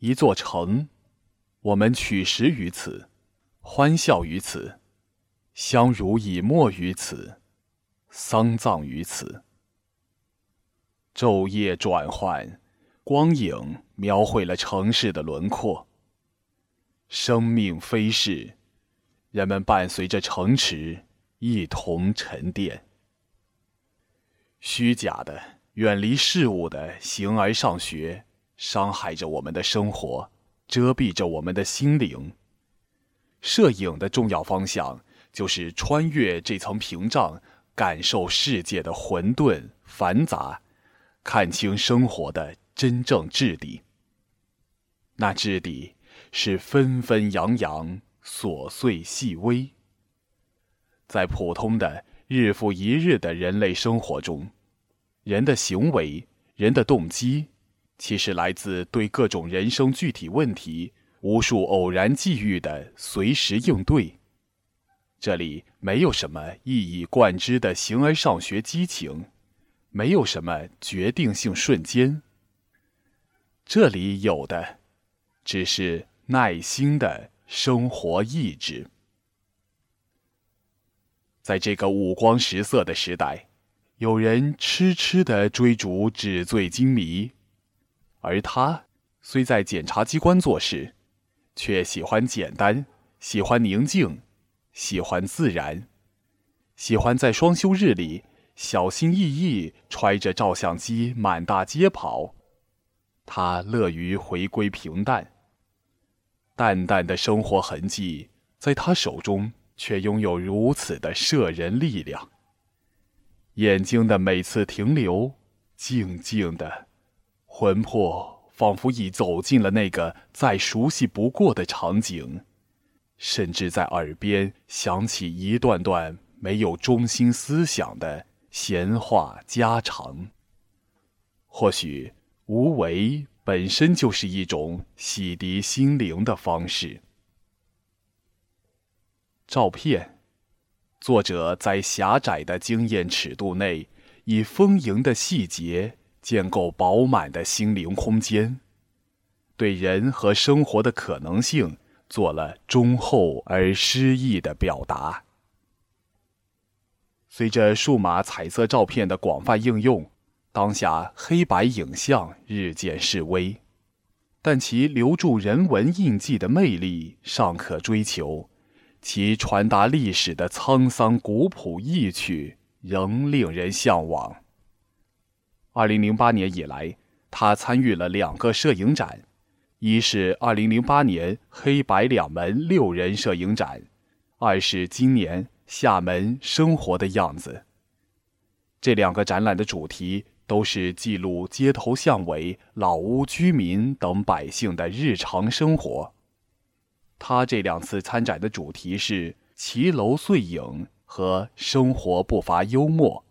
一座城，我们取食于此，欢笑于此，相濡以沫于此，丧葬于此。昼夜转换，光影描绘了城市的轮廓。生命飞逝，人们伴随着城池一同沉淀。虚假的、远离事物的形而上学。伤害着我们的生活，遮蔽着我们的心灵。摄影的重要方向就是穿越这层屏障，感受世界的混沌繁杂，看清生活的真正质地。那质地是纷纷扬扬、琐碎细微。在普通的日复一日的人类生活中，人的行为、人的动机。其实来自对各种人生具体问题、无数偶然际遇的随时应对。这里没有什么一以贯之的形而上学激情，没有什么决定性瞬间。这里有的，只是耐心的生活意志。在这个五光十色的时代，有人痴痴的追逐纸醉金迷。而他虽在检察机关做事，却喜欢简单，喜欢宁静，喜欢自然，喜欢在双休日里小心翼翼揣着照相机满大街跑。他乐于回归平淡，淡淡的生活痕迹在他手中却拥有如此的摄人力量。眼睛的每次停留，静静的。魂魄仿佛已走进了那个再熟悉不过的场景，甚至在耳边响起一段段没有中心思想的闲话家常。或许无为本身就是一种洗涤心灵的方式。照片，作者在狭窄的经验尺度内，以丰盈的细节。建构饱满的心灵空间，对人和生活的可能性做了忠厚而诗意的表达。随着数码彩色照片的广泛应用，当下黑白影像日渐式微，但其留住人文印记的魅力尚可追求，其传达历史的沧桑古朴意趣仍令人向往。二零零八年以来，他参与了两个摄影展，一是二零零八年黑白两门六人摄影展，二是今年厦门生活的样子。这两个展览的主题都是记录街头巷尾、老屋居民等百姓的日常生活。他这两次参展的主题是“骑楼碎影”和“生活不乏幽默”。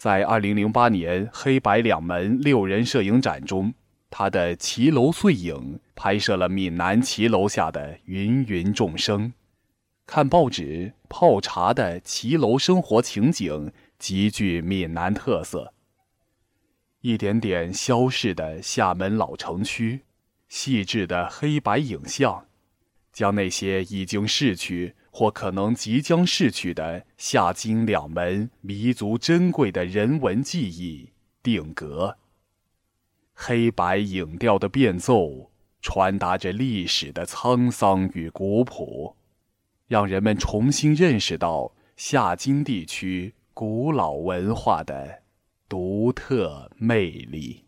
在二零零八年黑白两门六人摄影展中，他的《骑楼碎影》拍摄了闽南骑楼下的芸芸众生，看报纸、泡茶的骑楼生活情景极具闽南特色。一点点消逝的厦门老城区，细致的黑白影像，将那些已经逝去。或可能即将逝去的夏金两门弥足珍贵的人文记忆定格。黑白影调的变奏，传达着历史的沧桑与古朴，让人们重新认识到夏金地区古老文化的独特魅力。